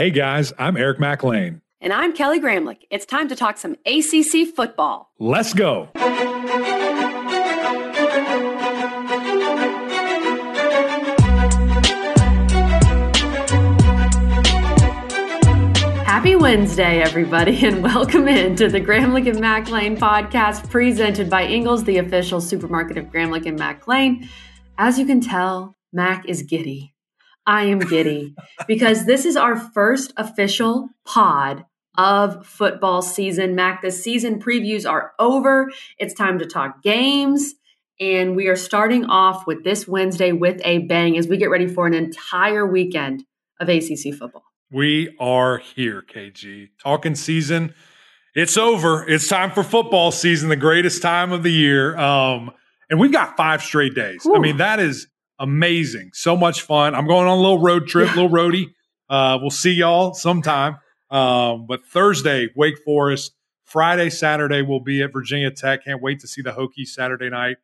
Hey guys, I'm Eric Mac Lain. And I'm Kelly Gramlich. It's time to talk some ACC football. Let's go. Happy Wednesday, everybody, and welcome in to the Gramlich and Mac Lain podcast presented by Ingles, the official supermarket of Gramlich and Mac Lain. As you can tell, Mac is giddy. I am giddy because this is our first official pod of football season. Mac, the season previews are over. It's time to talk games. And we are starting off with this Wednesday with a bang as we get ready for an entire weekend of ACC football. We are here, KG. Talking season. It's over. It's time for football season, the greatest time of the year. Um, and we've got five straight days. Whew. I mean, that is amazing. So much fun. I'm going on a little road trip, little roadie. Uh, we'll see y'all sometime. Um, but Thursday, Wake Forest. Friday, Saturday, we'll be at Virginia Tech. Can't wait to see the Hokies Saturday night.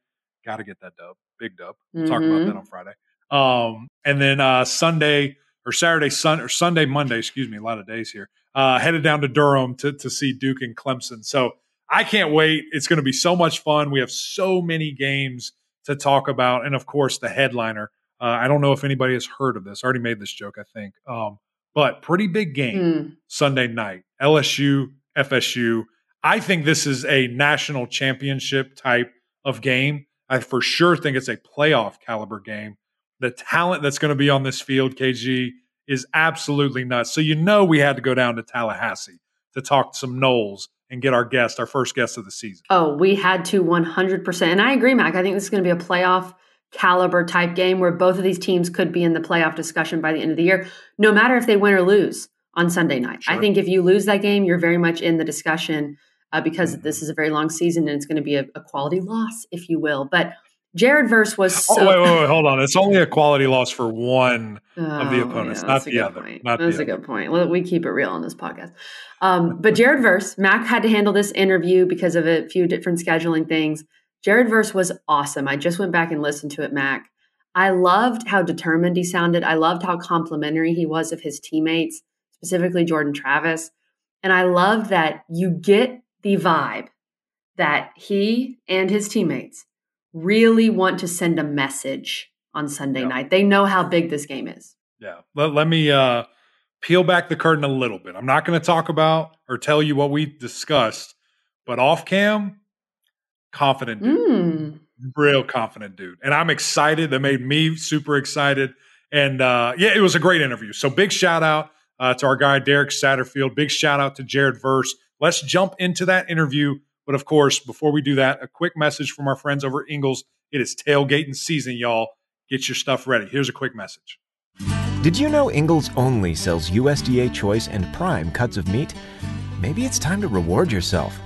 Got to get that dub, big dub. We'll mm-hmm. talk about mm-hmm. that on Friday. Um, and then uh, Sunday or Saturday, Sun or Sunday, Monday, excuse me, a lot of days here. Uh, headed down to Durham to to see Duke and Clemson. So I can't wait. It's going to be so much fun. We have so many games to talk about, and of course, the headliner. Uh, I don't know if anybody has heard of this. I already made this joke, I think. Um, but pretty big game mm. Sunday night. LSU, FSU. I think this is a national championship type of game. I for sure think it's a playoff caliber game. The talent that's going to be on this field, KG, is absolutely nuts. So you know we had to go down to Tallahassee to talk to some Noles and get our guest, our first guest of the season. Oh, we had to 100%. And I agree, Mac. I think this is going to be a playoff caliber type game where both of these teams could be in the playoff discussion by the end of the year, no matter if they win or lose on Sunday night. Sure. I think if you lose that game, you're very much in the discussion uh, because mm-hmm. this is a very long season and it's going to be a, a quality loss, if you will. But Jared Verse was so. Oh, wait, wait, wait, hold on. It's only a quality loss for one oh, of the oh, opponents, yeah, not the other. Point. Not that's a other. good point. Well, we keep it real on this podcast. Um, but Jared Verse, Mac had to handle this interview because of a few different scheduling things. Jared Verse was awesome. I just went back and listened to it, Mac. I loved how determined he sounded. I loved how complimentary he was of his teammates, specifically Jordan Travis. And I loved that you get the vibe that he and his teammates really want to send a message on Sunday yeah. night. They know how big this game is. Yeah. Let, let me uh, peel back the curtain a little bit. I'm not going to talk about or tell you what we discussed, but off cam, confident dude. Mm. Real confident dude. And I'm excited. That made me super excited. And uh, yeah, it was a great interview. So big shout out uh, to our guy, Derek Satterfield. Big shout out to Jared Verse. Let's jump into that interview but of course, before we do that, a quick message from our friends over at Ingles. It is tailgating season, y'all. Get your stuff ready. Here's a quick message. Did you know Ingles only sells USDA choice and prime cuts of meat? Maybe it's time to reward yourself.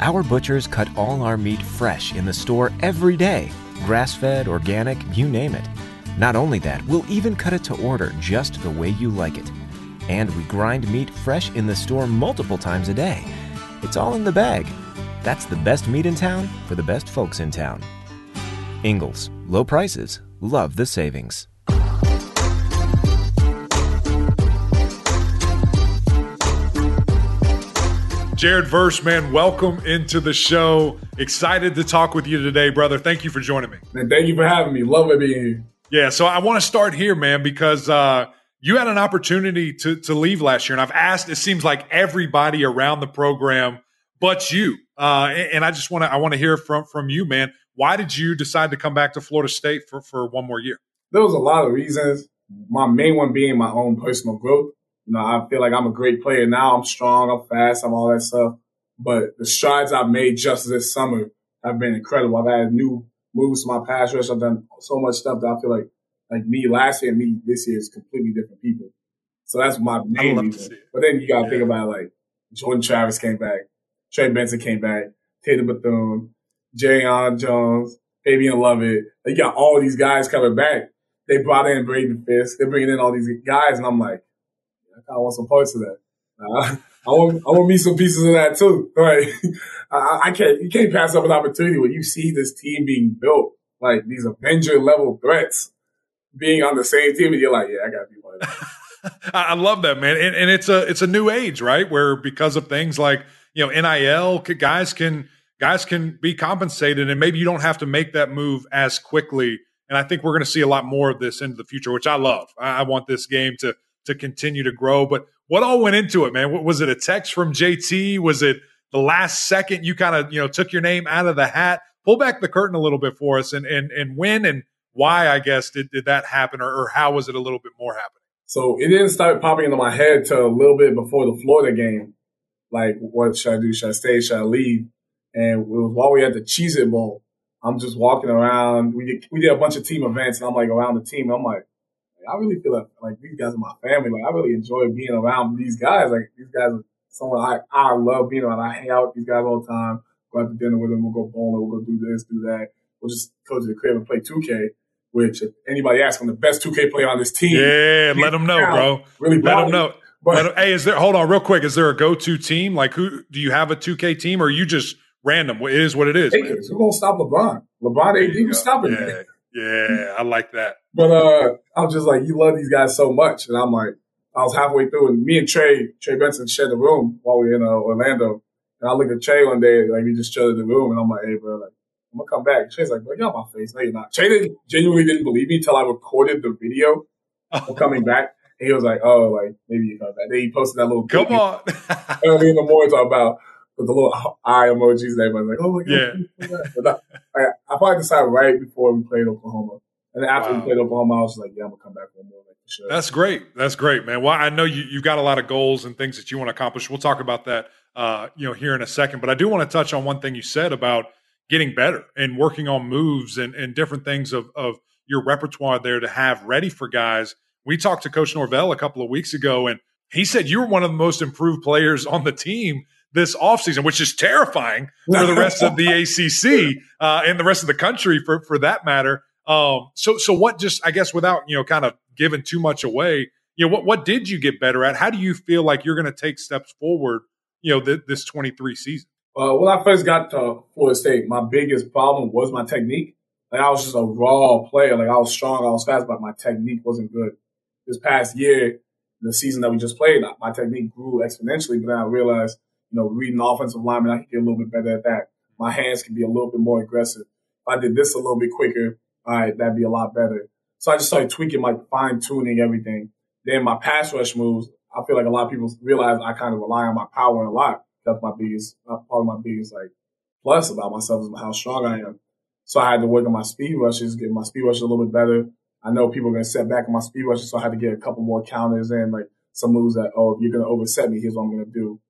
Our butchers cut all our meat fresh in the store every day grass fed, organic, you name it. Not only that, we'll even cut it to order just the way you like it. And we grind meat fresh in the store multiple times a day. It's all in the bag. That's the best meat in town for the best folks in town. Ingles, low prices, love the savings. Jared Verse, man, welcome into the show. Excited to talk with you today, brother. Thank you for joining me. Man, thank you for having me. Love it being here. Yeah, so I want to start here, man, because uh, you had an opportunity to to leave last year, and I've asked. It seems like everybody around the program but you. Uh, and I just want to I want to hear from from you, man. Why did you decide to come back to Florida State for for one more year? There was a lot of reasons. My main one being my own personal growth. You know, I feel like I'm a great player now. I'm strong. I'm fast. I'm all that stuff. But the strides I've made just this summer have been incredible. I've had new moves to my pass rush. I've done so much stuff that I feel like like me last year and me this year is completely different people. So that's my main reason. But then you gotta yeah. think about like Jordan Travis came back. Trey Benson came back, Tatum Bethune, Jarrian Jones, Fabian Lovett. They got all these guys coming back. They brought in Braden Fisk. They're bringing in all these guys, and I'm like, I kind of want some parts of that. Uh, I want, I want me some pieces of that too. Right? I, I can't, you can't pass up an opportunity when you see this team being built, like these Avenger level threats being on the same team, and you're like, yeah, I got to be part of that. I love that, man. And, and, it's a it's a new age, right? Where because of things like you know NIL, guys can guys can be compensated, and maybe you don't have to make that move as quickly. And I think we're going to see a lot more of this into the future, which I love. I, want this game to to continue to grow. But what all went into it, man? Was it a text from JT? Was it the last second you kind of you know took your name out of the hat? Pull back the curtain a little bit for us, and and and when and why I guess did did that happen, or, or how was it a little bit more happening? So it didn't start popping into my head till a little bit before the Florida game. Like, what should I do? Should I stay? Should I leave? And it was while we had the Cheez It Bowl. I'm just walking around. We did, we did a bunch of team events, and I'm like around the team. I'm like, I really feel like, like these guys are my family. Like I really enjoy being around these guys. Like these guys are someone I, I love being around. I hang out with these guys all the time. Go out to dinner with them. We'll go bowling. We'll go do this, do that. We'll just go to the crib and play 2K. Which if anybody asks, I'm the best 2K player on this team. Yeah, let them know, bro. Really, let them know. But hey, is there? Hold on, real quick. Is there a go-to team? Like, who do you have a 2K team, or you just random? It is what it is. Lakers. Who gonna stop LeBron? LeBron AD was stopping yeah. Yeah, I like that. But uh, I'm just like, you love these guys so much, and I'm like, I was halfway through, and me and Trey, Trey Benson, shared the room while we were in uh, Orlando, and I looked at Trey one day, like we just shared the room, and I'm like, hey, bro, like. I'm gonna come back. Trey's like, bro, get out my face. No, you're not. Trey didn't, genuinely didn't believe me until I recorded the video of coming back. And he was like, oh, like, maybe you come back. Then he posted that little Come on. early in the morning talk about with the little eye emojis and everybody's like, oh my God. Yeah. But I, I, probably decided right before we played Oklahoma. And then after wow. we played Oklahoma, I was like, yeah, I'm to come back one more. Like, sure. That's great. That's great, man. Well, I know you, you've got a lot of goals and things that you want to accomplish. We'll talk about that, uh, you know, here in a second. But I do want to touch on one thing you said about getting better and working on moves and, and different things of, of your repertoire there to have ready for guys. We talked to Coach Norvell a couple of weeks ago, and he said you were one of the most improved players on the team this offseason, which is terrifying for the rest of the ACC uh, and the rest of the country for, for that matter. Um, so, so what just, I guess, without, you know, kind of giving too much away, you know, what, what did you get better at? How do you feel like you're going to take steps forward, you know, th- this 23 season? Uh, when I first got to Florida State, my biggest problem was my technique. Like I was just a raw player. Like I was strong, I was fast, but my technique wasn't good. This past year, the season that we just played, my technique grew exponentially, but then I realized you know, reading offensive lineman, I can get a little bit better at that. My hands can be a little bit more aggressive. If I did this a little bit quicker, all right, that'd be a lot better. So I just started tweaking, like fine tuning everything. Then my pass rush moves, I feel like a lot of people realize I kind of rely on my power a lot. That's my biggest, uh, probably my biggest like plus about myself is how strong I am. So I had to work on my speed rushes, get my speed rushes a little bit better. I know people are going to set back on my speed rushes, so I had to get a couple more counters and like some moves that, oh, if you're going to overset me, here's what I'm going to do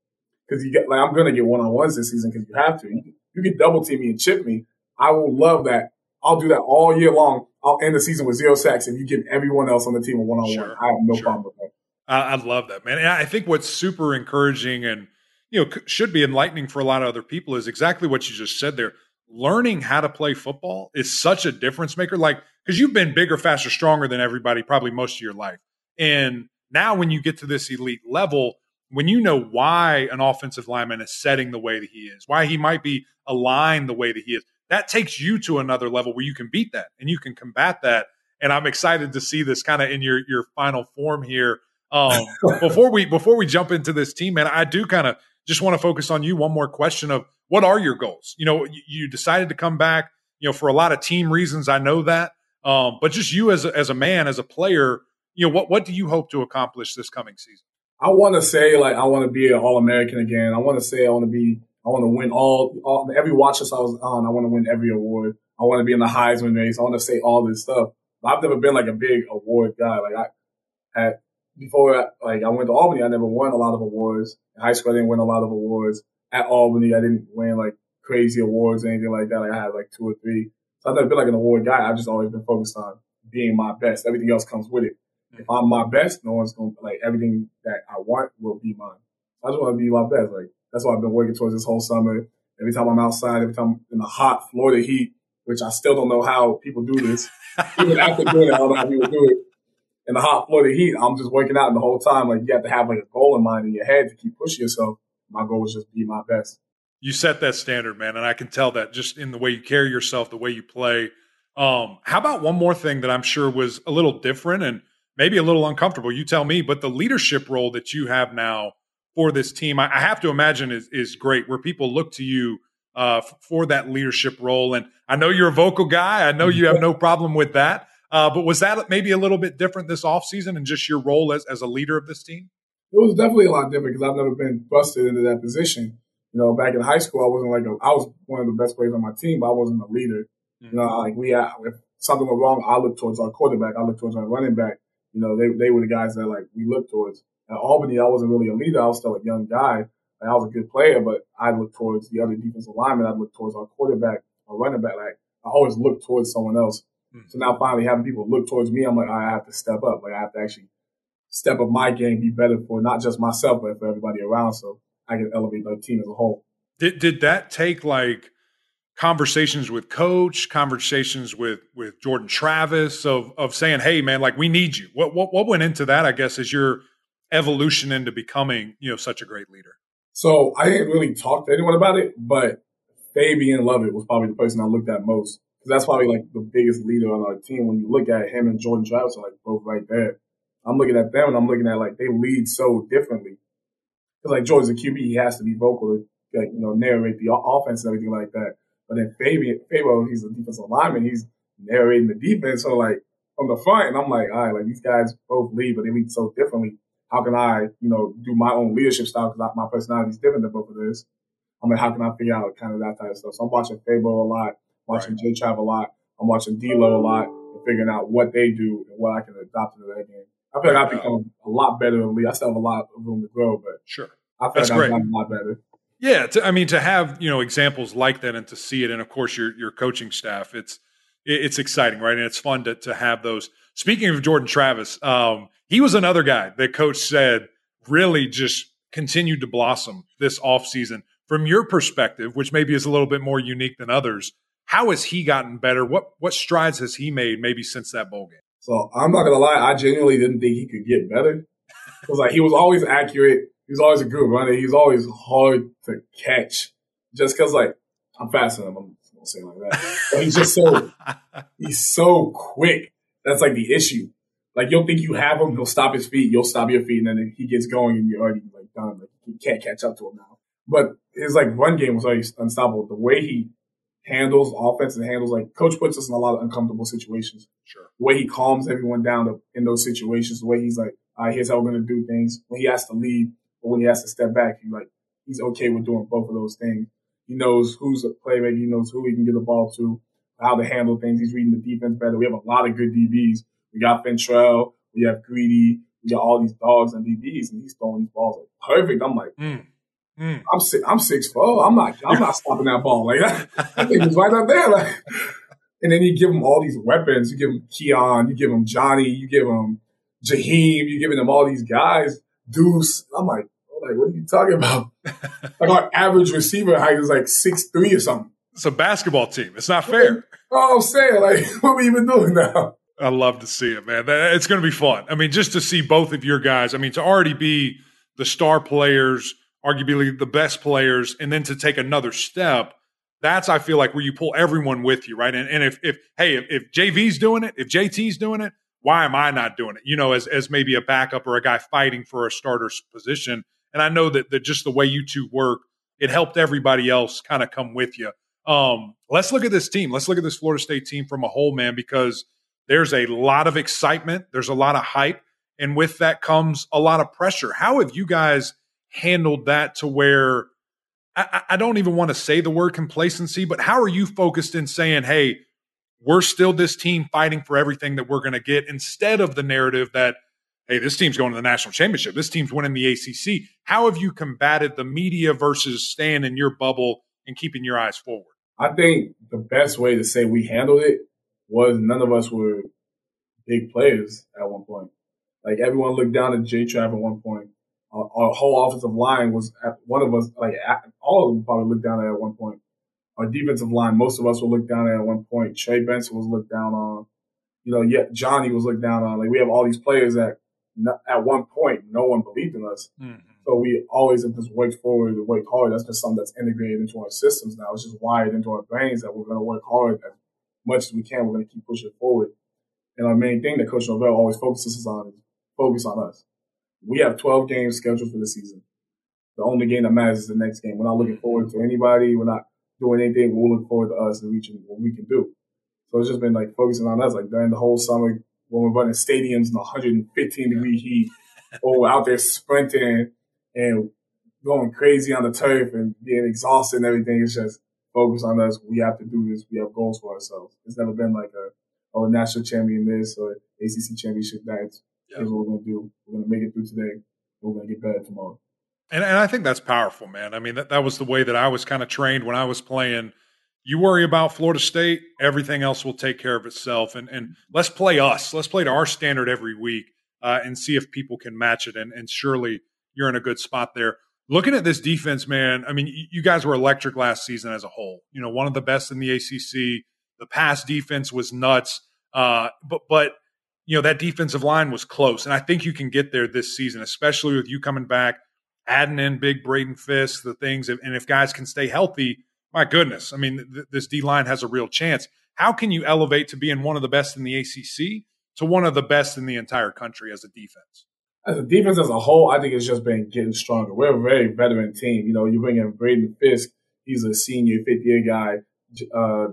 because you get like I'm gonna get one on ones this season because you have to. You, you can double team me and chip me. I will love that. I'll do that all year long. I'll end the season with zero sacks and you give everyone else on the team a one on one. I have no sure. problem with that. I, I love that, man. And I think what's super encouraging and you know should be enlightening for a lot of other people is exactly what you just said there. Learning how to play football is such a difference maker. Like because you've been bigger, faster, stronger than everybody probably most of your life, and now when you get to this elite level when you know why an offensive lineman is setting the way that he is, why he might be aligned the way that he is, that takes you to another level where you can beat that and you can combat that. And I'm excited to see this kind of in your your final form here. Um, before we before we jump into this team, man, I do kind of just want to focus on you. One more question of what are your goals? You know, you, you decided to come back, you know, for a lot of team reasons. I know that, um, but just you as a, as a man, as a player, you know, what what do you hope to accomplish this coming season? I want to say like I want to be an All American again. I want to say I want to be. I want to win all, all every watch list I was on. I want to win every award. I want to be in the Heisman race. I want to say all this stuff. I've never been like a big award guy. Like I at before, like I went to Albany, I never won a lot of awards. In high school, I didn't win a lot of awards. At Albany, I didn't win like crazy awards or anything like that. Like I had like two or three. So I've never been like an award guy. I've just always been focused on being my best. Everything else comes with it hmm. if I'm my best, no one's gonna like everything that I want will be mine. I just want to be my best. Like that's what I've been working towards this whole summer. Every time I'm outside, every time I'm in the hot Florida heat, which I still don't know how people do this. Even after doing it, I don't know how people do it. In the hot Florida heat, I'm just working out and the whole time. Like you have to have like a goal in mind in your head to keep pushing yourself. My goal is just be my best. You set that standard, man, and I can tell that just in the way you carry yourself, the way you play. Um, how about one more thing that I'm sure was a little different and maybe a little uncomfortable. You tell me, but the leadership role that you have now for this team, I, I have to imagine is is great. Where people look to you uh, for that leadership role, and I know you're a vocal guy. I know you have no problem with that. Uh, but was that maybe a little bit different this offseason and just your role as, as a leader of this team? It was definitely a lot different because I've never been busted into that position. You know, back in high school, I wasn't like a, I was one of the best players on my team, but I wasn't a leader. Mm-hmm. You know, like we had, if something went wrong, I looked towards our quarterback, I looked towards our running back. You know, they they were the guys that like we looked towards. At Albany, I wasn't really a leader. I was still a young guy. Like, I was a good player, but I looked towards the other defensive linemen. I looked towards our quarterback, our running back. Like I always looked towards someone else. Mm-hmm. So now finally having people look towards me, I'm like, I have to step up. Like I have to actually step up my game, be better for not just myself, but for everybody around. So I can elevate my team as a whole. Did did that take like conversations with coach, conversations with with Jordan Travis of of saying, "Hey, man, like we need you." What what what went into that? I guess is your evolution into becoming you know such a great leader. So I didn't really talk to anyone about it, but Fabian Lovett was probably the person I looked at most because that's probably like the biggest leader on our team. When you look at him and Jordan Travis are like both right there. I'm looking at them and I'm looking at like they lead so differently. Because like Jordan's a QB, he has to be vocal to like, you know narrate the offense and everything like that. But then Fabian, Fabian, he's a defensive lineman. He's narrating the defense. So like from the front, and I'm like, all right, like these guys both lead, but they lead so differently. How can I, you know, do my own leadership style because my personality is different than both of theirs? I'm like, how can I figure out kind of that type of stuff? So I'm watching Fabo a lot, watching right. J Trav a lot. I'm watching D'Lo a lot and figuring out what they do and what I can adopt into that game. I feel like I've become a lot better of a leader. I still have a lot of room to grow, but sure, I feel That's like I've gotten a lot better. Yeah, to, I mean to have you know examples like that and to see it, and of course your your coaching staff, it's it's exciting, right? And it's fun to to have those. Speaking of Jordan Travis, um, he was another guy that coach said really just continued to blossom this offseason. From your perspective, which maybe is a little bit more unique than others, how has he gotten better? What what strides has he made maybe since that bowl game? So I'm not gonna lie, I genuinely didn't think he could get better. Because like he was always accurate, he was always a good runner, he's always hard to catch. Just because like I'm faster than him, I'm gonna say like that. But he's just so he's so quick. That's like the issue. Like you'll think you have him, he'll stop his feet, you'll stop your feet, and then he gets going and you're already like done. Like you can't catch up to him now. But his like run game was always unstoppable. The way he handles offense and handles like coach puts us in a lot of uncomfortable situations. Sure. The way he calms everyone down to, in those situations, the way he's like, all right, here's how we're gonna do things. When he has to lead, but when he has to step back, he like he's okay with doing both of those things. He knows who's a playmaker, he knows who he can get the ball to, how to handle things. He's reading the defense better. We have a lot of good DBs. We got Fentrell, we have Greedy, we got all these dogs and DBs, and he's throwing these balls like perfect. I'm like, mm. Mm. I'm six. I'm six four. I'm not. I'm not stopping that ball. Like that, thing was right up there. Like, and then you give them all these weapons. You give them Keon. You give them Johnny. You give them Jaheim. You giving them all these guys. Deuce. I'm like, I'm like, what are you talking about? like our average receiver height is like six three or something. It's a basketball team. It's not fair. Oh, I'm saying, like, what are we even doing now? I love to see it, man. It's going to be fun. I mean, just to see both of your guys. I mean, to already be the star players arguably the best players, and then to take another step, that's I feel like where you pull everyone with you, right? And, and if if hey, if, if JV's doing it, if JT's doing it, why am I not doing it? You know, as as maybe a backup or a guy fighting for a starter's position. And I know that that just the way you two work, it helped everybody else kind of come with you. Um, let's look at this team. Let's look at this Florida State team from a whole, man, because there's a lot of excitement, there's a lot of hype, and with that comes a lot of pressure. How have you guys handled that to where I, I don't even want to say the word complacency, but how are you focused in saying, hey, we're still this team fighting for everything that we're going to get instead of the narrative that, hey, this team's going to the national championship, this team's winning the ACC. How have you combated the media versus staying in your bubble and keeping your eyes forward? I think the best way to say we handled it was none of us were big players at one point. Like everyone looked down at J Trav at one point our, whole offensive line was at one of us, like all of them probably looked down at at one point. Our defensive line, most of us were looked down at at one point. Trey Benson was looked down on. You know, yet Johnny was looked down on. Like we have all these players that at one point no one believed in us. Mm-hmm. So we always have just worked forward and worked hard. That's just something that's integrated into our systems now. It's just wired into our brains that we're going to work hard as much as we can. We're going to keep pushing forward. And our main thing that Coach Norvell always focuses on is focus on us. We have 12 games scheduled for the season. The only game that matters is the next game. We're not looking forward to anybody. We're not doing anything. We're looking forward to us and reaching what we can do. So it's just been like focusing on us, like during the whole summer when we're running stadiums in 115 degree heat, or out there sprinting and going crazy on the turf and being exhausted and everything. It's just focus on us. We have to do this. We have goals for ourselves. It's never been like a oh national champion this or ACC championship that. Yeah. What we're gonna do. We're gonna make it through today. We're gonna get better tomorrow. And, and I think that's powerful, man. I mean, that, that was the way that I was kind of trained when I was playing. You worry about Florida State, everything else will take care of itself. And, and let's play us. Let's play to our standard every week uh, and see if people can match it. And, and surely you're in a good spot there. Looking at this defense, man, I mean, you guys were electric last season as a whole. You know, one of the best in the ACC. The pass defense was nuts. Uh, but, but, you know, that defensive line was close. And I think you can get there this season, especially with you coming back adding in big Braden Fisk, the things, and if guys can stay healthy, my goodness, I mean, th- this D line has a real chance. How can you elevate to being one of the best in the ACC to one of the best in the entire country as a defense? As a defense as a whole, I think it's just been getting stronger. We're a very veteran team. You know, you bring in Braden Fisk, he's a senior fifth year guy, uh,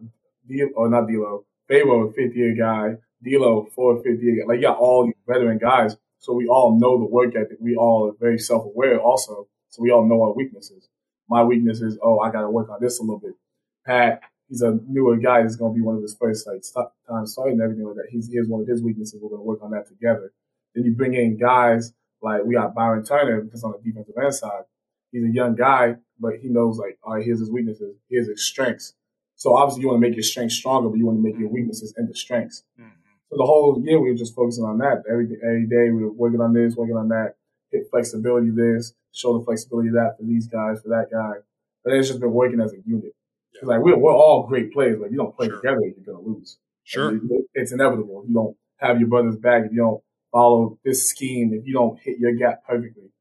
D- or not D'Lo, Pharaoh, fifth year guy, D'Lo, fourth, fifth year guy. Like, you got all veteran guys so we all know the work ethic. We all are very self aware also. So we all know our weaknesses. My weakness is, oh, I got to work on this a little bit. Pat, he's a newer guy. Is going to be one of his first like time starting and everything like that. He's here's one of his weaknesses. We're going to work on that together. Then you bring in guys like we got Byron Turner, because on the defensive end side. He's a young guy, but he knows like, all right, here's his weaknesses, here's his strengths. So obviously you want to make your strengths stronger, but you want to make your weaknesses into strengths. Mm. So the whole year we were just focusing on that. Every every day we were working on this, working on that, hit flexibility this, show the flexibility that for these guys, for that guy. But it's just been working as a unit. Yeah. Like we're we're all great players, but if you don't play sure. together, you're gonna lose. Sure, it's inevitable. If you don't have your brother's back, if you don't follow this scheme, if you don't hit your gap perfectly,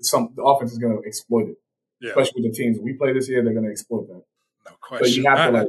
some the offense is gonna exploit it. Yeah. Especially with the teams we play this year, they're gonna exploit that. No question. So you have to like,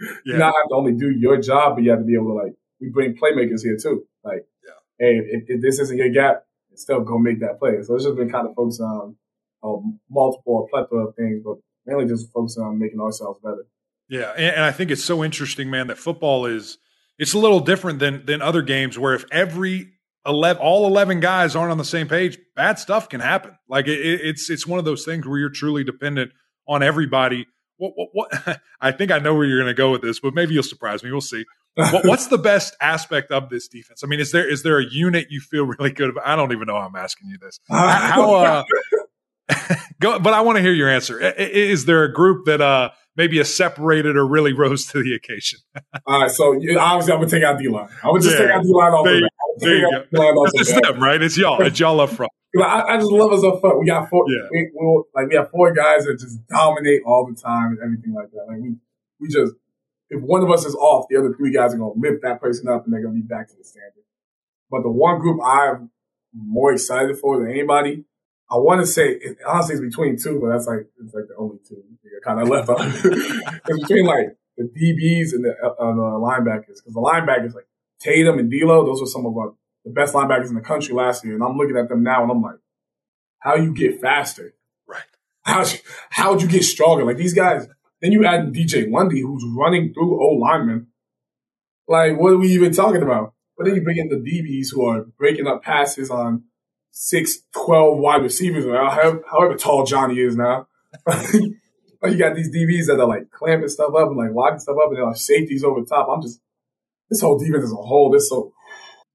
yeah. you not have to only do your job, but you have to be able to like we bring playmakers here too. Like, yeah. hey, if, if, this isn't your gap, still go make that play. So it's just been kind of focusing on um, multiple, a plethora of things, but mainly just focusing on making ourselves better. Yeah, and, and I think it's so interesting, man, that football is it's a little different than than other games where if every 11 all 11 guys aren't on the same page bad stuff can happen like it, it's it's one of those things where you're truly dependent on everybody what, what, what i think i know where you're going to go with this but maybe you'll surprise me we'll see what, what's the best aspect of this defense? I mean, is there is there a unit you feel really good about? I don't even know how I'm asking you this. How, uh, go, but I want to hear your answer. Is there a group that uh, maybe is separated or really rose to the occasion? All right, so obviously I'm gonna take out D line. I would just yeah, take out D line off there, the There you go. It's them, right? It's y'all. It's y'all up front. I, I, just love us up front. We got four. Yeah. We, we, like we have four guys that just dominate all the time and everything like that. Like we, we just if one of us is off, the other three guys are going to lift that person up and they're going to be back to the standard. But the one group I'm more excited for than anybody, I want to say, it, honestly, it's between two, but that's like, it's like the only two kind of left out. it's between like the DBs and the, uh, the linebackers. Cause the linebackers, like Tatum and D'Lo, those were some of our, the best linebackers in the country last year. And I'm looking at them now and I'm like, how you get faster? Right. How, how'd you get stronger? Like these guys, then you add DJ Lundy, who's running through old linemen. Like, what are we even talking about? But then you bring in the DBs who are breaking up passes on six, 12 wide receivers, however, however tall Johnny is now. you got these DBs that are like clamping stuff up and like locking stuff up and they're like safeties over the top. I'm just, this whole defense as a whole, this so.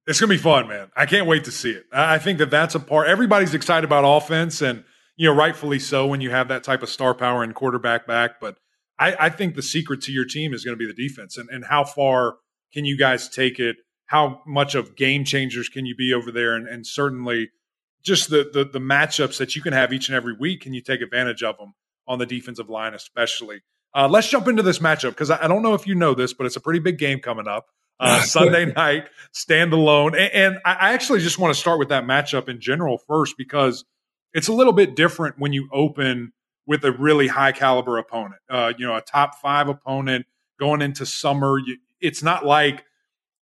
It's going to be fun, man. I can't wait to see it. I think that that's a part. Everybody's excited about offense and, you know, rightfully so when you have that type of star power and quarterback back. But I, I think the secret to your team is going to be the defense and, and how far can you guys take it? How much of game changers can you be over there? And, and certainly just the, the, the matchups that you can have each and every week. Can you take advantage of them on the defensive line, especially? Uh, let's jump into this matchup because I, I, don't know if you know this, but it's a pretty big game coming up. Uh, Sunday night, standalone. And, and I actually just want to start with that matchup in general first because it's a little bit different when you open with a really high caliber opponent. Uh, you know, a top five opponent going into summer. You, it's not like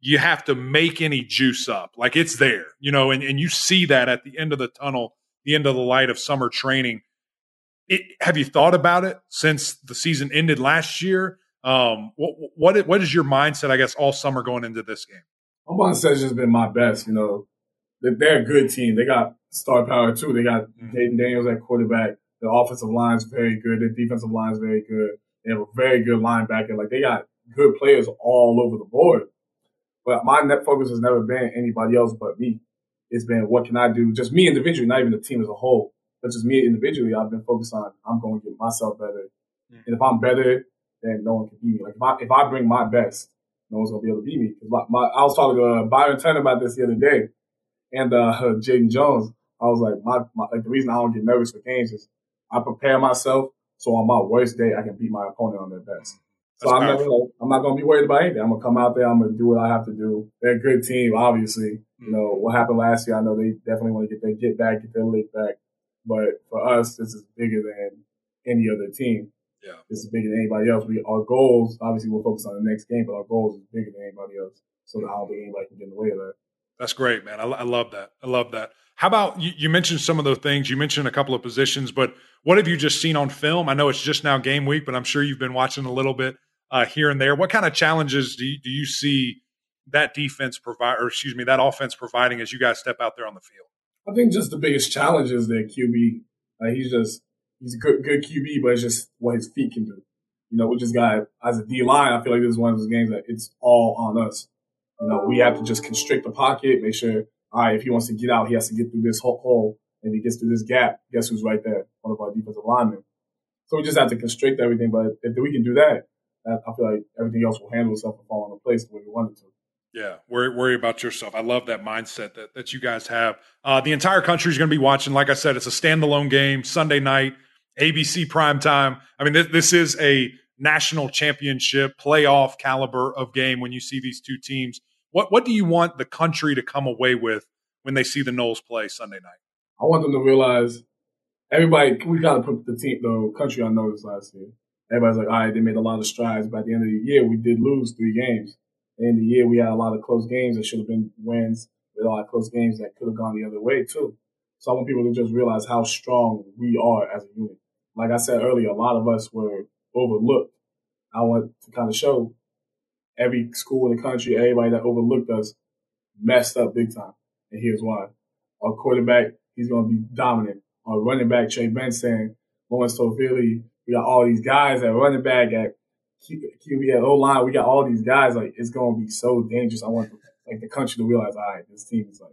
you have to make any juice up. Like it's there, you know, and, and you see that at the end of the tunnel, the end of the light of summer training. It, have you thought about it since the season ended last year? Um, what, what what is your mindset? I guess all summer going into this game. My mindset has just been my best. You know, they're a good team. They got star power too. They got mm-hmm. Daniels at quarterback. The offensive line is very good. The defensive line is very good. They have a very good linebacker. Like they got good players all over the board. But my net focus has never been anybody else but me. It's been what can I do? Just me individually, not even the team as a whole, but just me individually. I've been focused on I'm going to get myself better, mm. and if I'm better, then no one can beat me. Like if I if I bring my best, no one's gonna be able to beat me. Because my, my, I was talking to uh, Byron Turner about this the other day, and uh, Jaden Jones. I was like, my, my like the reason I don't get nervous for games is I prepare myself so on my worst day I can beat my opponent on their best. So I'm not, I'm not going to be worried about anything. I'm going to come out there. I'm going to do what I have to do. They're a good team, obviously. You know, mm-hmm. what happened last year, I know they definitely want to get their get back, get their lick back. But for us, this is bigger than any other team. Yeah. This is bigger than anybody else. We, our goals, obviously we'll focus on the next game, but our goals is bigger than anybody else. So I don't think anybody can get in the way of that. That's great, man. I, I love that. I love that. How about you, you mentioned some of the things, you mentioned a couple of positions, but what have you just seen on film? I know it's just now game week, but I'm sure you've been watching a little bit uh, here and there. What kind of challenges do you, do you see that defense provide, or excuse me, that offense providing as you guys step out there on the field? I think just the biggest challenge is that QB. Like he's just he's a good good QB, but it's just what his feet can do. You know, we just got as a D line. I feel like this is one of those games that it's all on us. You know, we have to just constrict the pocket, make sure. All right, if he wants to get out, he has to get through this hole. And if he gets through this gap, guess who's right there? One of our defensive linemen. So we just have to constrict everything. But if we can do that, I feel like everything else will handle itself and fall into place the way we want it to. Yeah, worry, worry about yourself. I love that mindset that, that you guys have. Uh, the entire country is going to be watching. Like I said, it's a standalone game, Sunday night, ABC prime time. I mean, this, this is a national championship playoff caliber of game when you see these two teams. What what do you want the country to come away with when they see the Noles play Sunday night? I want them to realize everybody we got to put the team the country on notice last year everybody's like, all right, they made a lot of strides. But at the end of the year, we did lose three games. At the of the year, we had a lot of close games that should have been wins. Had a lot of close games that could have gone the other way too. So I want people to just realize how strong we are as a unit. Like I said earlier, a lot of us were overlooked. I want to kind of show every school in the country, everybody that overlooked us messed up big time. And here's why. Our quarterback, he's going to be dominant. Our running back, Trey Benson, Lawrence Toafili, we got all these guys at running back, at QB, at O line. We got all these guys. Like it's going to be so dangerous. I want like the country to realize, all right, this team is like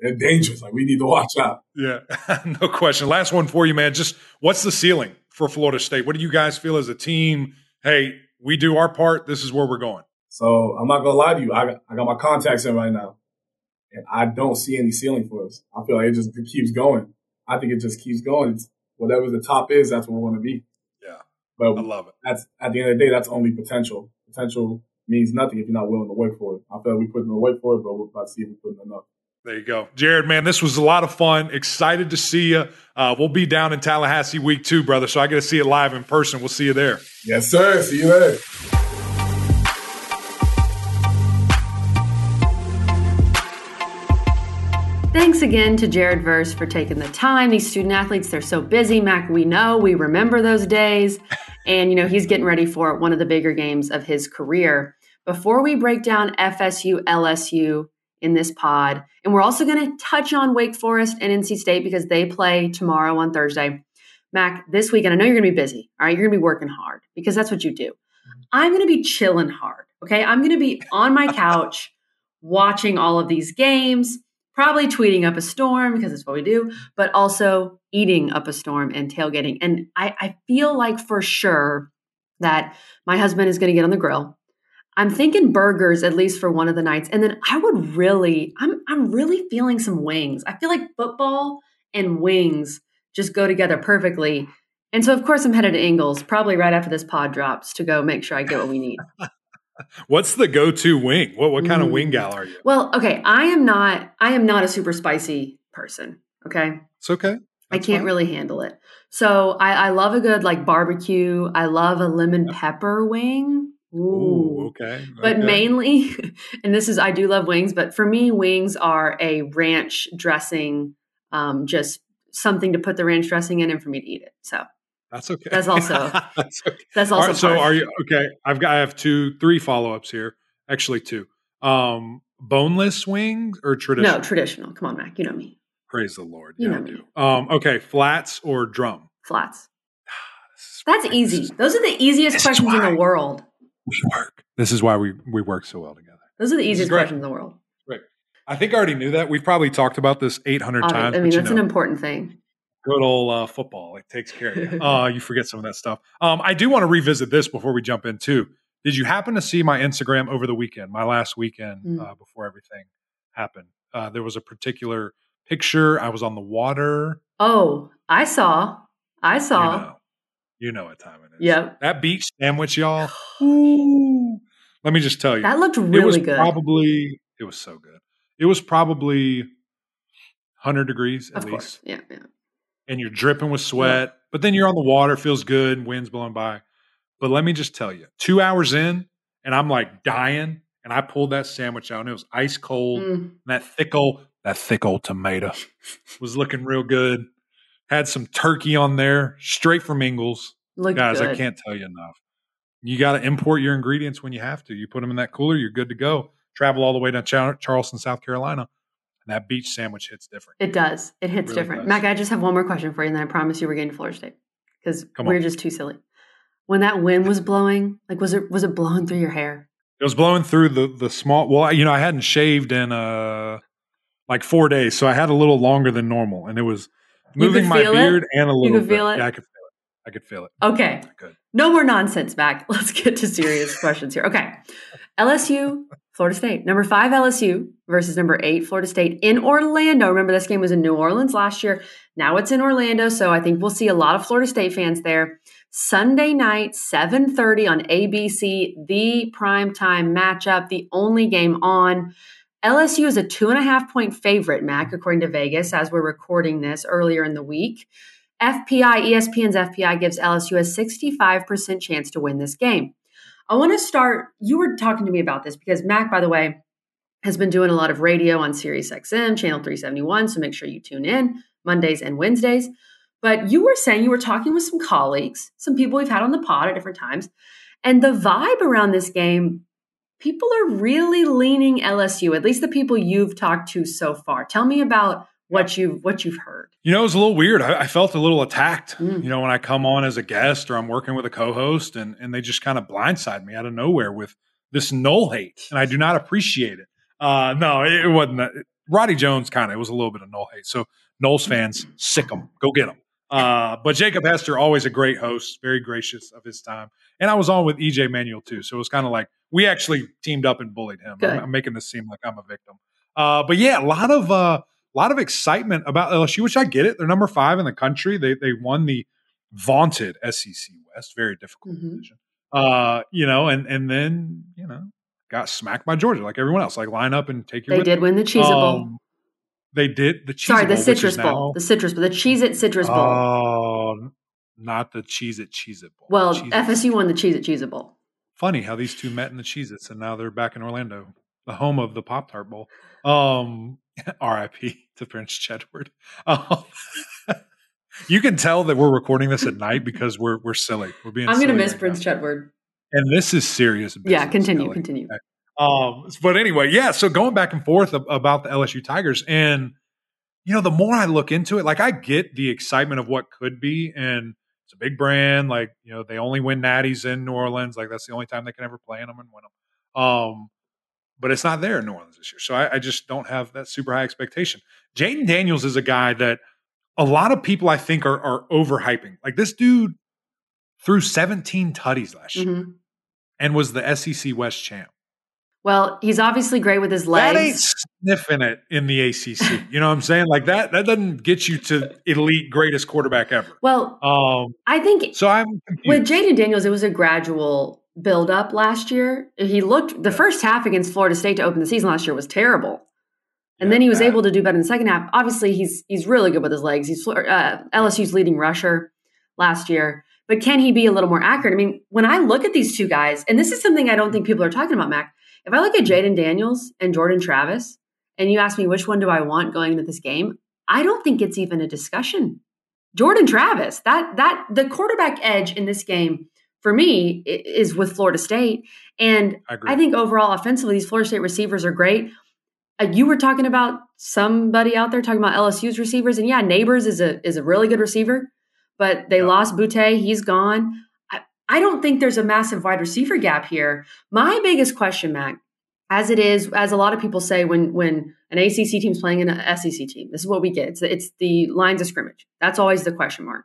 they're dangerous. Like we need to watch out. Yeah, no question. Last one for you, man. Just what's the ceiling for Florida State? What do you guys feel as a team? Hey, we do our part. This is where we're going. So I'm not gonna lie to you. I got, I got my contacts in right now, and I don't see any ceiling for us. I feel like it just keeps going. I think it just keeps going. It's, whatever the top is, that's what we want to be. Yeah. But I love it. That's at the end of the day, that's only potential. Potential means nothing if you're not willing to work for it. I feel like we put in the work for it, but we're about to see if we put in enough. There you go. Jared, man, this was a lot of fun. Excited to see you. Uh, we'll be down in Tallahassee week two, brother. So I get to see it live in person. We'll see you there. Yes, sir. See you there. Thanks again to Jared Verse for taking the time. These student athletes, they're so busy. Mac, we know, we remember those days. And, you know, he's getting ready for one of the bigger games of his career. Before we break down FSU, LSU in this pod, and we're also going to touch on Wake Forest and NC State because they play tomorrow on Thursday. Mac, this weekend, I know you're going to be busy. All right. You're going to be working hard because that's what you do. I'm going to be chilling hard. Okay. I'm going to be on my couch watching all of these games probably tweeting up a storm because that's what we do, but also eating up a storm and tailgating. And I, I feel like for sure that my husband is going to get on the grill. I'm thinking burgers at least for one of the nights, and then I would really, I'm I'm really feeling some wings. I feel like football and wings just go together perfectly. And so, of course, I'm headed to Ingles probably right after this pod drops to go make sure I get what we need. What's the go-to wing? What what kind of wing mm. gal are you? Well, okay, I am not I am not a super spicy person. Okay, it's okay. That's I can't fine. really handle it. So I, I love a good like barbecue. I love a lemon pepper wing. Ooh, okay. But okay. mainly, and this is I do love wings, but for me, wings are a ranch dressing, um, just something to put the ranch dressing in and for me to eat it. So that's okay. That's also that's okay. that's also right, so are you okay? I've got I have two, three follow ups here. Actually, two. Um, boneless wings or traditional? no traditional. Come on, Mac. You know me. Praise the Lord. You Yeah, know I me. do. Um, okay, flats or drum? Flats. That's great. easy. Those are the easiest This questions in the world. We work. This is why we we work so well together. Those are the easiest questions in the world. Right. I think I already knew that. We've probably talked about this 800 Obvi- times. I mean, but you that's know, an important thing. good old uh, football. It takes care of you. uh, you forget some of that stuff. Um, I do want to revisit this before we jump in too. Did you happen to see my Instagram over the weekend, my last weekend Mm. uh, before everything happened? Uh, there was a particular picture. I was on the water. Oh, I saw. I You saw. know, you know what time it is. Yep. That beach sandwich, y'all. Ooh. Let me just tell you. That looked it was really good. probably, it was so good. It was probably 100 degrees at of least. course. Yeah, yeah. and you're dripping with sweat, but then you're on the water, feels good, wind's blowing by. But let me just tell you, two hours in, and I'm like dying, and I pulled that sandwich out, and it was ice cold. Mm. And that thick old, that thick old tomato was looking real good. Had some turkey on there, straight from Ingles. Looked Guys, good. I can't tell you enough. You got to import your ingredients when you have to. You put them in that cooler, you're good to go. Travel all the way to Char- Charleston, South Carolina, and that beach sandwich hits different. It does. It hits Really different. does. Mac, I just have one more question for you, and then I promise you we're getting to Florida State because we're just too silly. When that wind was blowing, like was it was it blowing through your hair? It was blowing through the the small. Well, I- you know, I hadn't shaved in uh like four days, so I had a little longer than normal, and it was moving my feel it? beard and a little. could bit. feel it? Yeah, I could feel it. I could feel it. Okay, Good. no more nonsense, Mac. Let's get to serious questions here. Okay, LSU, Florida State, number five LSU versus number eight Florida State in Orlando. Remember, this game was in New Orleans last year. Now it's in Orlando, so I think we'll see a lot of Florida State fans there. Sunday night, 7:30 on ABC, the primetime matchup, the only game on. LSU is a two and a half point favorite, Mac, according to Vegas, as we're recording this earlier in the week. FPI, ESPN's FPI gives LSU a 65% chance to win this game. I want to start. You were talking to me about this because Mac, by the way, has been doing a lot of radio on Sirius XM, channel 371. So make sure you tune in Mondays and Wednesdays. But you were saying you were talking with some colleagues, some people we've had on the pod at different times. And the vibe around this game, people are really leaning LSU, at least the people you've talked to so far. Tell me about what you've what you've heard. You know, it was a little weird. I, I felt a little attacked. Mm. You know, when I come on as a guest or I'm working with a co-host, and and they just kind of blindside me out of nowhere with this Nole hate, and I do not appreciate it. Uh, no, it, it wasn't. That. Roddy Jones kind of. It was a little bit of Nole hate. So Noles fans, sick them. Go get them. Uh, but Jacob Hester, always a great host, very gracious of his time. And I was on with EJ Manuel too. So it was kind of like we actually teamed up and bullied him. I'm, I'm making this seem like I'm a victim. Uh, but yeah, a lot of uh, a lot of excitement about LSU, which I get it. They're number five in the country. They they won the vaunted SEC West, very difficult Mhm. division. Uh, you know, and and then you know got smacked by Georgia like everyone else. Like line up and take your. They win. did win the Cheez Bowl. Um, They did the Cheez Sorry, the Citrus Bowl. now- The Citrus Bowl. The Cheez It Citrus Bowl. Oh, not the Cheez It Cheez It Bowl. well, Cheez-It. FSU won the Cheez It Cheez It Bowl. Funny how these two met in the Cheez Its and now they're back in Orlando, the home of the Pop Tart Bowl. Um, RIP to Prince Chedward. Um, you can tell that we're recording this at night because we're we're silly. We're being. I'm going to miss right Prince now. Chedward. and this is serious. Business, Yeah, continue, Kelly. continue. Um, but anyway, yeah. So going back and forth about the LSU Tigers, and you know, the more I look into it, like I get the excitement of what could be, and a big brand. Like you know, they only win Natties in New Orleans. Like that's the only time they can ever play in them and win them. Um, but it's not there in New Orleans this year, so I, I just don't have that super high expectation. Jayden Daniels is a guy that a lot of people I think are are overhyping. Like this dude threw 17 tutties last year Mhm. and was the SEC West champ. Well, he's obviously great with his legs. That ain't sniffing it in the ACC. You know what I'm saying? Like that. That doesn't get you to elite greatest quarterback ever. Well, Um. I think So I'm with confused. Jayden Daniels, it was a gradual build up last year. He looked the first half against Florida State to open the season last year was terrible. And Yeah, then he was bad. able to do better in the second half. Obviously, he's he's really good with his legs. He's uh, LSU's leading rusher last year. but can he be a little more accurate? I mean, when I look at these two guys, and this is something I don't think people are talking about, Mac. If I look at Jayden Daniels and Jordan Travis, and you ask me which one do I want going into this game, I don't think it's even a discussion. Jordan Travis, that that the quarterback edge in this game for me is with Florida State, and I, I think overall offensively, these Florida State receivers are great. Uh, you were talking about somebody out there talking about LSU's receivers, and yeah, Nabers is a is a really good receiver, but they lost Boutte, he's gone. I, don't think there's a massive wide receiver gap here. My biggest question, Mac, as it is, as a lot of people say, when when an ACC team's playing an SEC team, this is what we get. It's, it's the lines of scrimmage. That's always the question mark.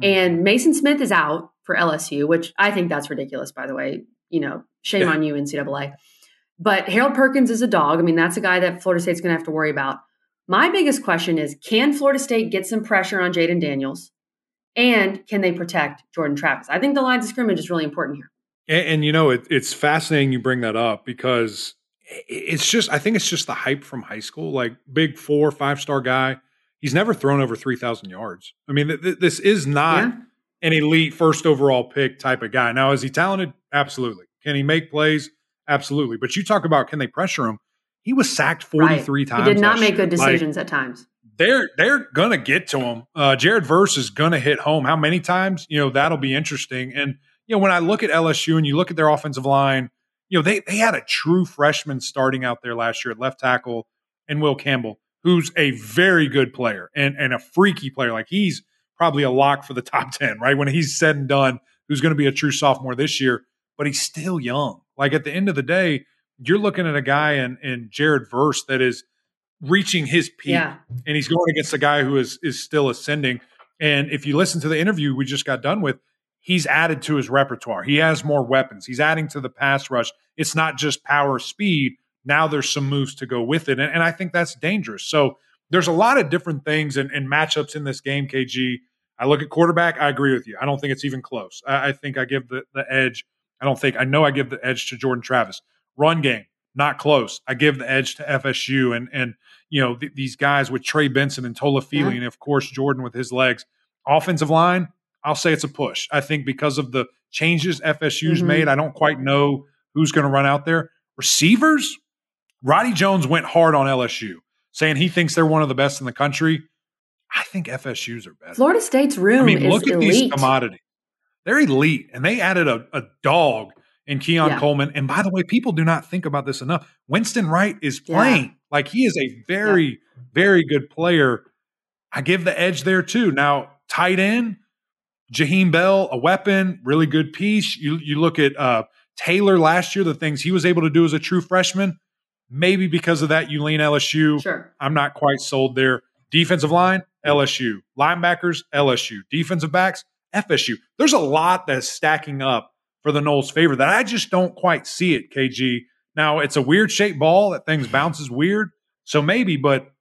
Mm-hmm. And Maason Smith is out for LSU, which I think that's ridiculous. By the way, you know, shame yeah. on you, NCAA. But Harold Perkins is a dog. I mean, that's a guy that Florida State's going to have to worry about. My biggest question is can Florida State get some pressure on Jayden Daniels? And can they protect Jordan Travis? I think the lines of scrimmage is really important here. And, and you know, it, it's fascinating you bring that up because it's just, I think it's just the hype from high school. Like, big four, five star guy. He's never thrown over 3,000 yards. I mean, th- th- this is not yeah. an elite first overall pick type of guy. Now, is he talented? Absolutely. Can he make plays? Absolutely. But you talk about can they pressure him? He was sacked 43 right. times. He did not make good decisions like, at times. They're they're gonna get to him. Uh, Jared Verse is gonna hit home. How many times? You know that'll be interesting. And you know when I look at LSU and you look at their offensive line, you know they they had a true freshman starting out there last year at left tackle, and Will Campbell, who's a very good player and and a freaky player. Like he's probably a lock for the top ten, right? When he's said and done, who's going to be a true sophomore this year, but he's still young. Like at the end of the day, you're looking at a guy in, in Jared Verse that is reaching his peak yeah. and he's going against a guy who is is still ascending. And if you listen to the interview we just got done with, he's added to his repertoire. He has more weapons. He's adding to the pass rush. It's not just power speed. Now there's some moves to go with it. And, and I think that's dangerous. So there's a lot of different things and, and, matchups in this game, KG. I look at quarterback, I agree with you. I don't think it's even close. I, I think I give the, the edge I don't think I know I give the edge to Jordan Travis. Run game, not close. I give the edge to FSU and and you know th- these guys with Trey Benson and Toafili, yeah. and of course Jordan with his legs. Offensive line, I'll say it's a push. I think because of the changes FSU's mm-hmm. made, I don't quite know who's going to run out there. Receivers, Roddy Jones went hard on LSU, saying he thinks they're one of the best in the country. I think FSU's are better. Florida State's room I mean, look at elite. these commodities. They're elite, and they added a, a dog in Keon yeah. Coleman. And by the way, people do not think about this enough. Winston Wright is playing yeah. like he is a very, yeah. very good player. I give the edge there too. Now, tight end, Jaheim Bell, a weapon, really good piece. You you look at uh, Taylor last year, the things he was able to do as a true freshman. Maybe because of that, you lean LSU. Sure. I'm not quite sold there. Defensive line, LSU. Linebackers, LSU. Defensive backs, FSU. There's a lot that's stacking up for the Noles' favor that I just don't quite see it, KG. Now, it's a weird shaped ball that things bounces weird. So maybe, but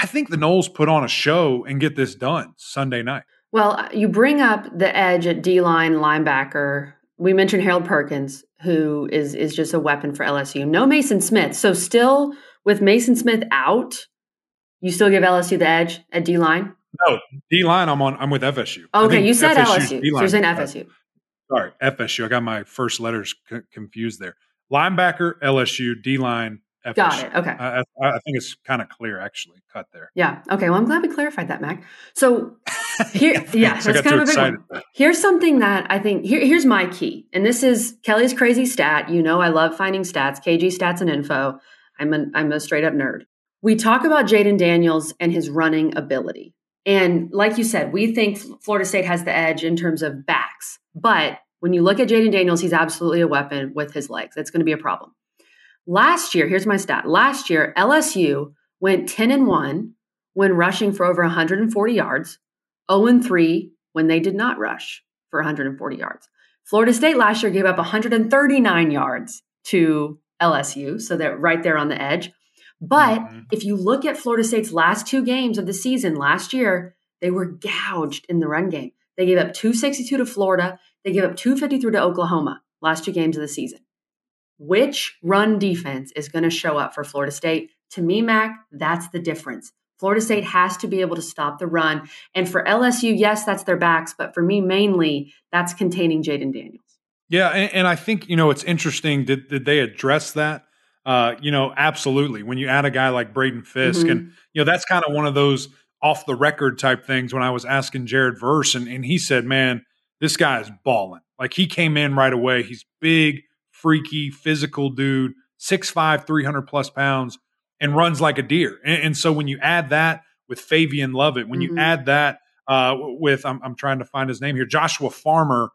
I think the Noles put on a show and get this done Sunday night. Well, you bring up the edge at D line linebacker. We mentioned Harold Perkins, who is is just a weapon for LSU. No Maason Smith. So still with Maason Smith out, you still give LSU the edge at D line? No, D line. I'm on. I'm with FSU. Okay, you said FSU, LSU. So you're saying FSU. Sorry, FSU. I got my first letters c- confused there. Linebacker, LSU. D line, FSU. Got it. Okay. I, I, I think it's kind of clear, actually, cut there. Yeah. Okay. Well, I'm glad we clarified that, Mac. So here, yeah, yeah that's kind of a big one. Here's something that I think. Here, here's my key, and this is Kelly's crazy stat. You know, I love finding stats, KG stats and info. I'm a, I'm a straight up nerd. We talk about Jayden Daniels and his running ability. And like you said, we think Florida State has the edge in terms of backs. But when you look at Jayden Daniels, he's absolutely a weapon with his legs. It's going to be a problem. Last year, here's my stat. Last year, LSU went 10 and 1 when rushing for over 140 yards, 0 and 3 when they did not rush for 140 yards. Florida State last year gave up 139 yards to LSU, so they're right there on the edge. But mm-hmm. if you look at Florida State's last two games of the season last year, they were gouged in the run game. They gave up 262 to Florida. They gave up 253 to Oklahoma last two games of the season. Which run defense is going to show up for Florida State? To me, Mac, that's the difference. Florida State has to be able to stop the run. And for LSU, yes, that's their backs, but for me, mainly, that's containing Jayden Daniels. Yeah, and, and, I think you know it's interesting. Did did they address that? Uh, you know, absolutely. When you add a guy like Braden Fisk, mm-hmm. and you know that's kind of one of those off the record type things. When I was asking Jared Verse, and, and he said, "Man, this guy is balling. Like he came in right away. He's big, freaky, physical dude, 6'5", 300 plus pounds, and runs like a deer. And, and so when you add that with Fabian Lovett, when mm-hmm. you add that uh, with I'm, I'm trying to find his name here, Joshua Farmer."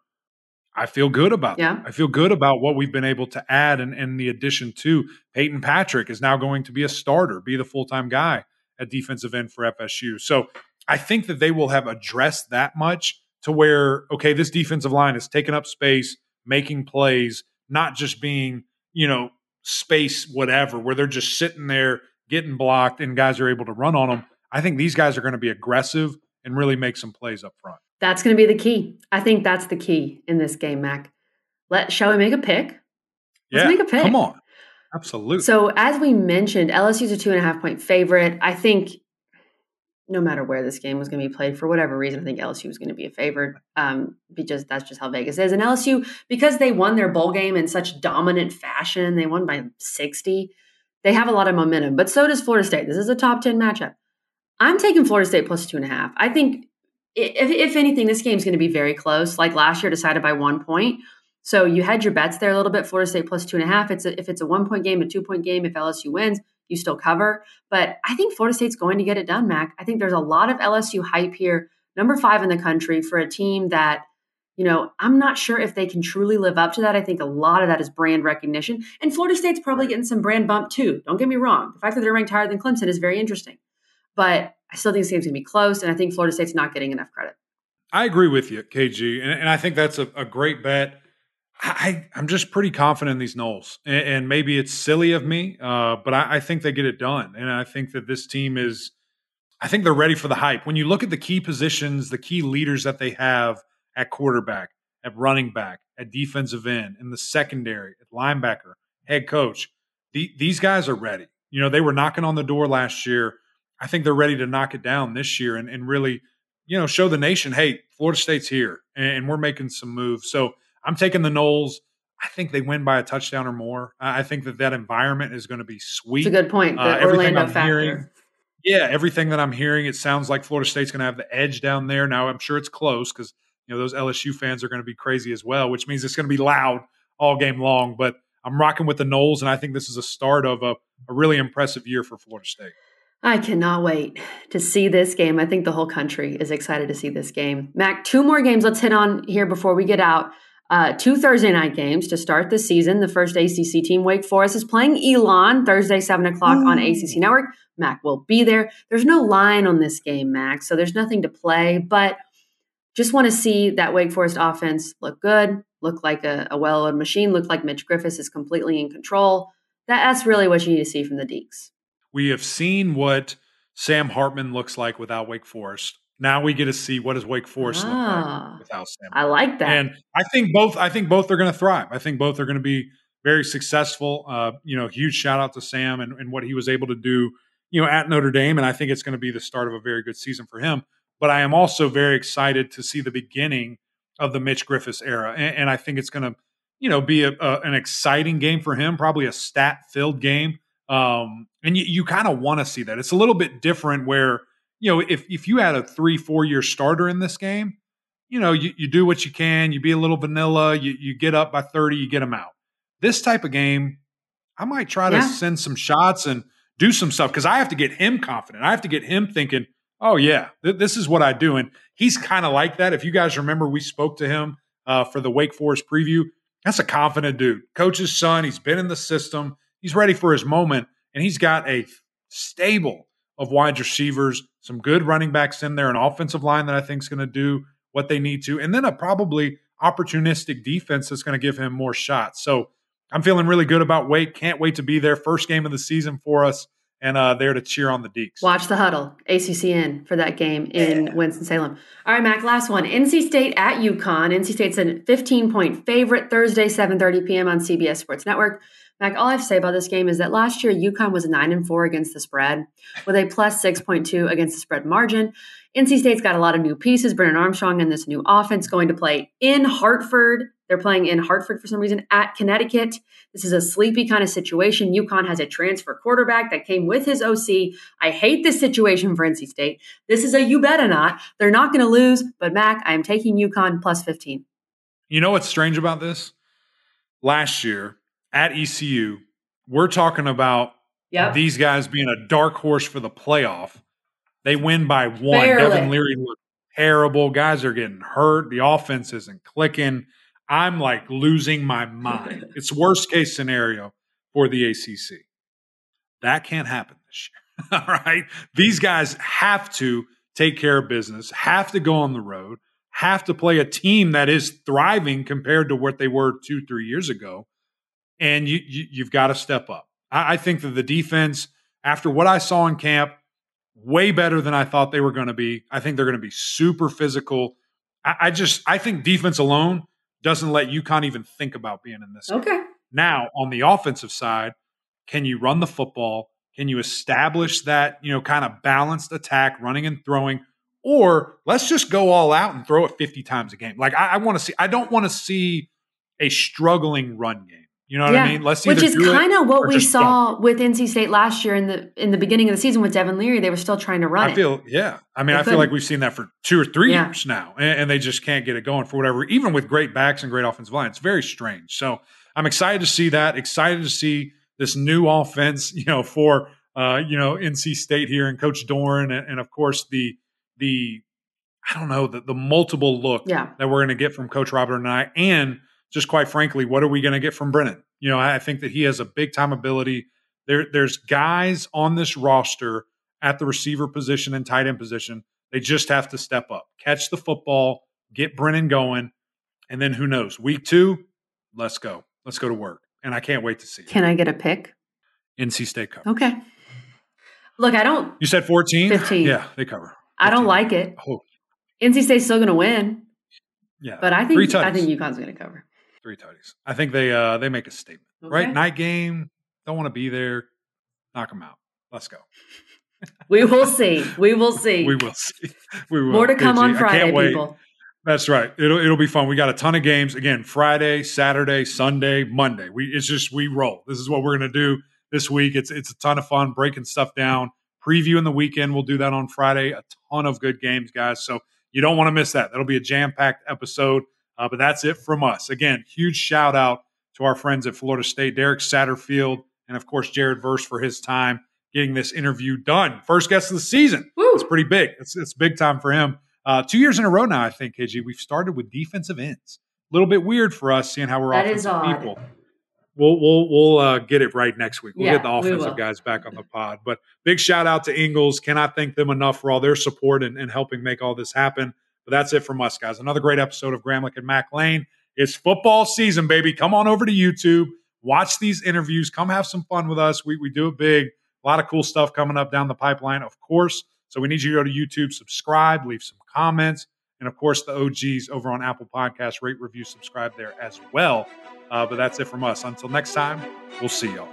I feel good about yeah. That. I feel good about what we've been able to add and, and the addition to Peyton Patrick is now going to be a starter, be the full time guy at defensive end for FSU. So I think that they will have addressed that much to where, okay, this defensive line is taking up space, making plays, not just being, you know, space, whatever, where they're just sitting there getting blocked and guys are able to run on them. I think these guys are going to be aggressive and really make some plays up front. That's going to be the key. I think that's the key in this game, Mac. Let shall we make a pick? Let's yeah, make a pick. Come on. Absolutely. So as we mentioned, LSU's a two and a half point favorite. I think no matter where this game was going to be played, for whatever reason, I think LSU was going to be a favorite um, because that's just how Vegas is. And LSU, because they won their bowl game in such dominant fashion, they won by 60. They have a lot of momentum, but so does Florida State. This is a top 10 matchup. I'm taking Florida State plus two and a half. I think if, if anything, this game's going to be very close. Like last year, decided by one point. So you had your bets there a little bit. Florida State plus two and a half. It's a, if it's a one point game, a two point game. If LSU wins, you still cover. But I think Florida State's going to get it done, Mac. I think there's a lot of LSU hype here. Number five in the country for a team that, you know, I'm not sure if they can truly live up to that. I think a lot of that is brand recognition. And Florida State's probably getting some brand bump too. Don't get me wrong. The fact that they're ranked higher than Clemson is very interesting. But I still think this game's going to be close, and I think Florida State's not getting enough credit. I agree with you, KG, and, and I think that's a, a great bet. I, am just pretty confident in these Noles, and, and maybe it's silly of me, uh, but I, I, think they get it done, and I think that this team is. I think they're ready for the hype. When you look at the key positions, the key leaders that they have at quarterback, at running back, at defensive end, in the secondary, at linebacker, head coach, the, these guys are ready. You know, they were knocking on the door last year I think they're ready to knock it down this year and, and really, you know, show the nation, hey, Florida State's here and we're making some moves. So I'm taking the Noles. I think they win by a touchdown or more. I think that that environment is going to be sweet. It's a good point. The uh, Orlando factor. Hearing, yeah, everything that I'm hearing, it sounds like Florida State's going to have the edge down there. Now I'm sure it's close because you know those LSU fans are going to be crazy as well, which means it's going to be loud all game long. But I'm rocking with the Noles, and I think this is a start of a, a really impressive year for Florida State. I cannot wait to see this game. I think the whole country is excited to see this game. Mac, two more games let's hit on here before we get out. Uh, two Thursday night games to start the season. The first ACC team, Wake Forest, is playing Elon Thursday, 7 o'clock mm. on ACC Network. Mac will be there. There's no line on this game, Mac, so there's nothing to play, but just want to see that Wake Forest offense look good, look like a, a well oiled machine, look like Mitch Griffis is completely in control. That, that's really what you need to see from the Deacs. We have seen what Sam Hartman looks like without Wake Forest. Now we get to see what does Wake Forest ah, look like ah, without Sam. I like that. And I think both. I think both are going to thrive. I think both are going to be very successful. Uh, you know, huge shout out to Sam and, and what he was able to do. You know, at Notre Dame, and I think it's going to be the start of a very good season for him. But I am also very excited to see the beginning of the Mitch Griffis era, and, and I think it's going to, you know, be a, a, an exciting game for him. Probably a stat filled game. Um, and you, you kind of want to see that. It's a little bit different where, you know, if, if you had a three, four year starter in this game, you know, you, you do what you can, you be a little vanilla, you, you get up by 30, you get them out. This type of game, I might try yeah. to send some shots and do some stuff because I have to get him confident. I have to get him thinking, oh, yeah, th- this is what I do. And he's kind of like that. If you guys remember, we spoke to him uh, for the Wake Forest preview. That's a confident dude. Coach's son, he's been in the system he's ready for his moment, and he's got a stable of wide receivers, some good running backs in there, an offensive line that I think is going to do what they need to, and then a probably opportunistic defense that's going to give him more shots. So I'm feeling really good about Wake. Can't wait to be there. First game of the season for us, and uh, there to cheer on the Deacs. Watch the huddle, ACCN for that game in yeah. Winston Salem. All right, Mac. Last one: NC State at UConn. NC State's a 15 point favorite Thursday, 7:30 p.m. on CBS Sports Network. Mac, all I have to say about this game is that last year UConn was nine and four against the spread, with a plus six point two against the spread margin. NC State's got a lot of new pieces. Brennan Armstrong and this new offense going to play in Hartford. They're playing in Hartford for some reason at Connecticut. This is a sleepy kind of situation. UConn has a transfer quarterback that came with his OC. I hate this situation for NC State. This is a you better not. They're not going to lose, but Mac, I am taking UConn plus 15. You know what's strange about this? Last year, at ECU, we're talking about yep. these guys being a dark horse for the playoff. They win by one. Barely. Devin Leary looked terrible. Guys are getting hurt. The offense isn't clicking. I'm like losing my mind. it's worst case scenario for the ACC. That can't happen this year. All right. These guys have to take care of business, have to go on the road, have to play a team that is thriving compared to what they were two, three years ago and you, you have got to step up. I, I think that the defense, after what I saw in camp, way better than I thought they were going to be. I think they're going to be super physical. I, I, just I think defense alone doesn't let UConn even think about being in this. Okay. Game. Now on the offensive side, can you run the football? Can you establish that you know kind of balanced attack, running and throwing? Or let's just go all out and throw it 50 times a game. Like I, I want to see, I don't want to see a struggling run game. You know what yeah. I mean? Let's which is kind of what we saw with NC State last year in the in the beginning of the season with Devin Leary. They were still trying to run. I feel, yeah. I mean, they I couldn't. feel like we've seen that for two or three yeah. years now, and, and, they just can't get it going for whatever. Even with great backs and great offensive line, it's very strange. So I'm excited to see that. Excited to see this new offense. You know, for uh, you know NC State here and Coach Doeren, and, and of course the the I don't know the the multiple look yeah. that we're going to get from Coach Robert Anae, and just quite frankly, what are we going to get from Brennan? You know, I think that he has a big time ability. There, there's guys on this roster at the receiver position and tight end position. They just have to step up, catch the football, get Brennan going, and then who knows? Week two, let's go. Let's go to work. And I can't wait to see. Can it. I get a pick? NC State cover. Okay. Look, I don't. You said 14? 15. Yeah, they cover. 15. I don't like it. Oh. NC State's still going to win. Yeah. But I think I think UConn's going to cover. Three tutties. I think they uh they make a statement. Okay. Right? Night game. Don't want to be there. Knock them out. Let's go. we will see. We will see. we will see. We will. More to come on Friday, people. That's right. It'll it'll be fun. We got a ton of games again. Friday, Saturday, Sunday, Monday. We it's just we roll. This is what we're gonna do this week. It's it's a ton of fun breaking stuff down. Previewing the weekend. We'll do that on Friday. A ton of good games, guys. So you don't want to miss that. That'll be a jam packed episode. Uh, but that's it from us. Again, huge shout out to our friends at Florida State, Derek Satterfield, and of course, Jared Verse for his time getting this interview done. First guest of the season. Woo! It's pretty big. It's, it's big time for him. Uh, two years in a row now, I think, KG. We've started with defensive ends. A little bit weird for us seeing how we're that offensive people. We'll we'll we'll uh, get it right next week. We'll yeah, get the offensive guys back on the pod. But big shout out to Ingles. Cannot thank them enough for all their support and, and helping make all this happen. But that's it from us, guys. Another great episode of Gramlich and Mac Lain. It's football season, baby. Come on over to YouTube, watch these interviews, come have some fun with us. We, we do it big. A lot of cool stuff coming up down the pipeline, of course. So we need you to go to YouTube, subscribe, leave some comments. And of course, the OGs over on Apple Podcasts, rate, review, subscribe there as well. Uh, but that's it from us. Until next time, we'll see y'all.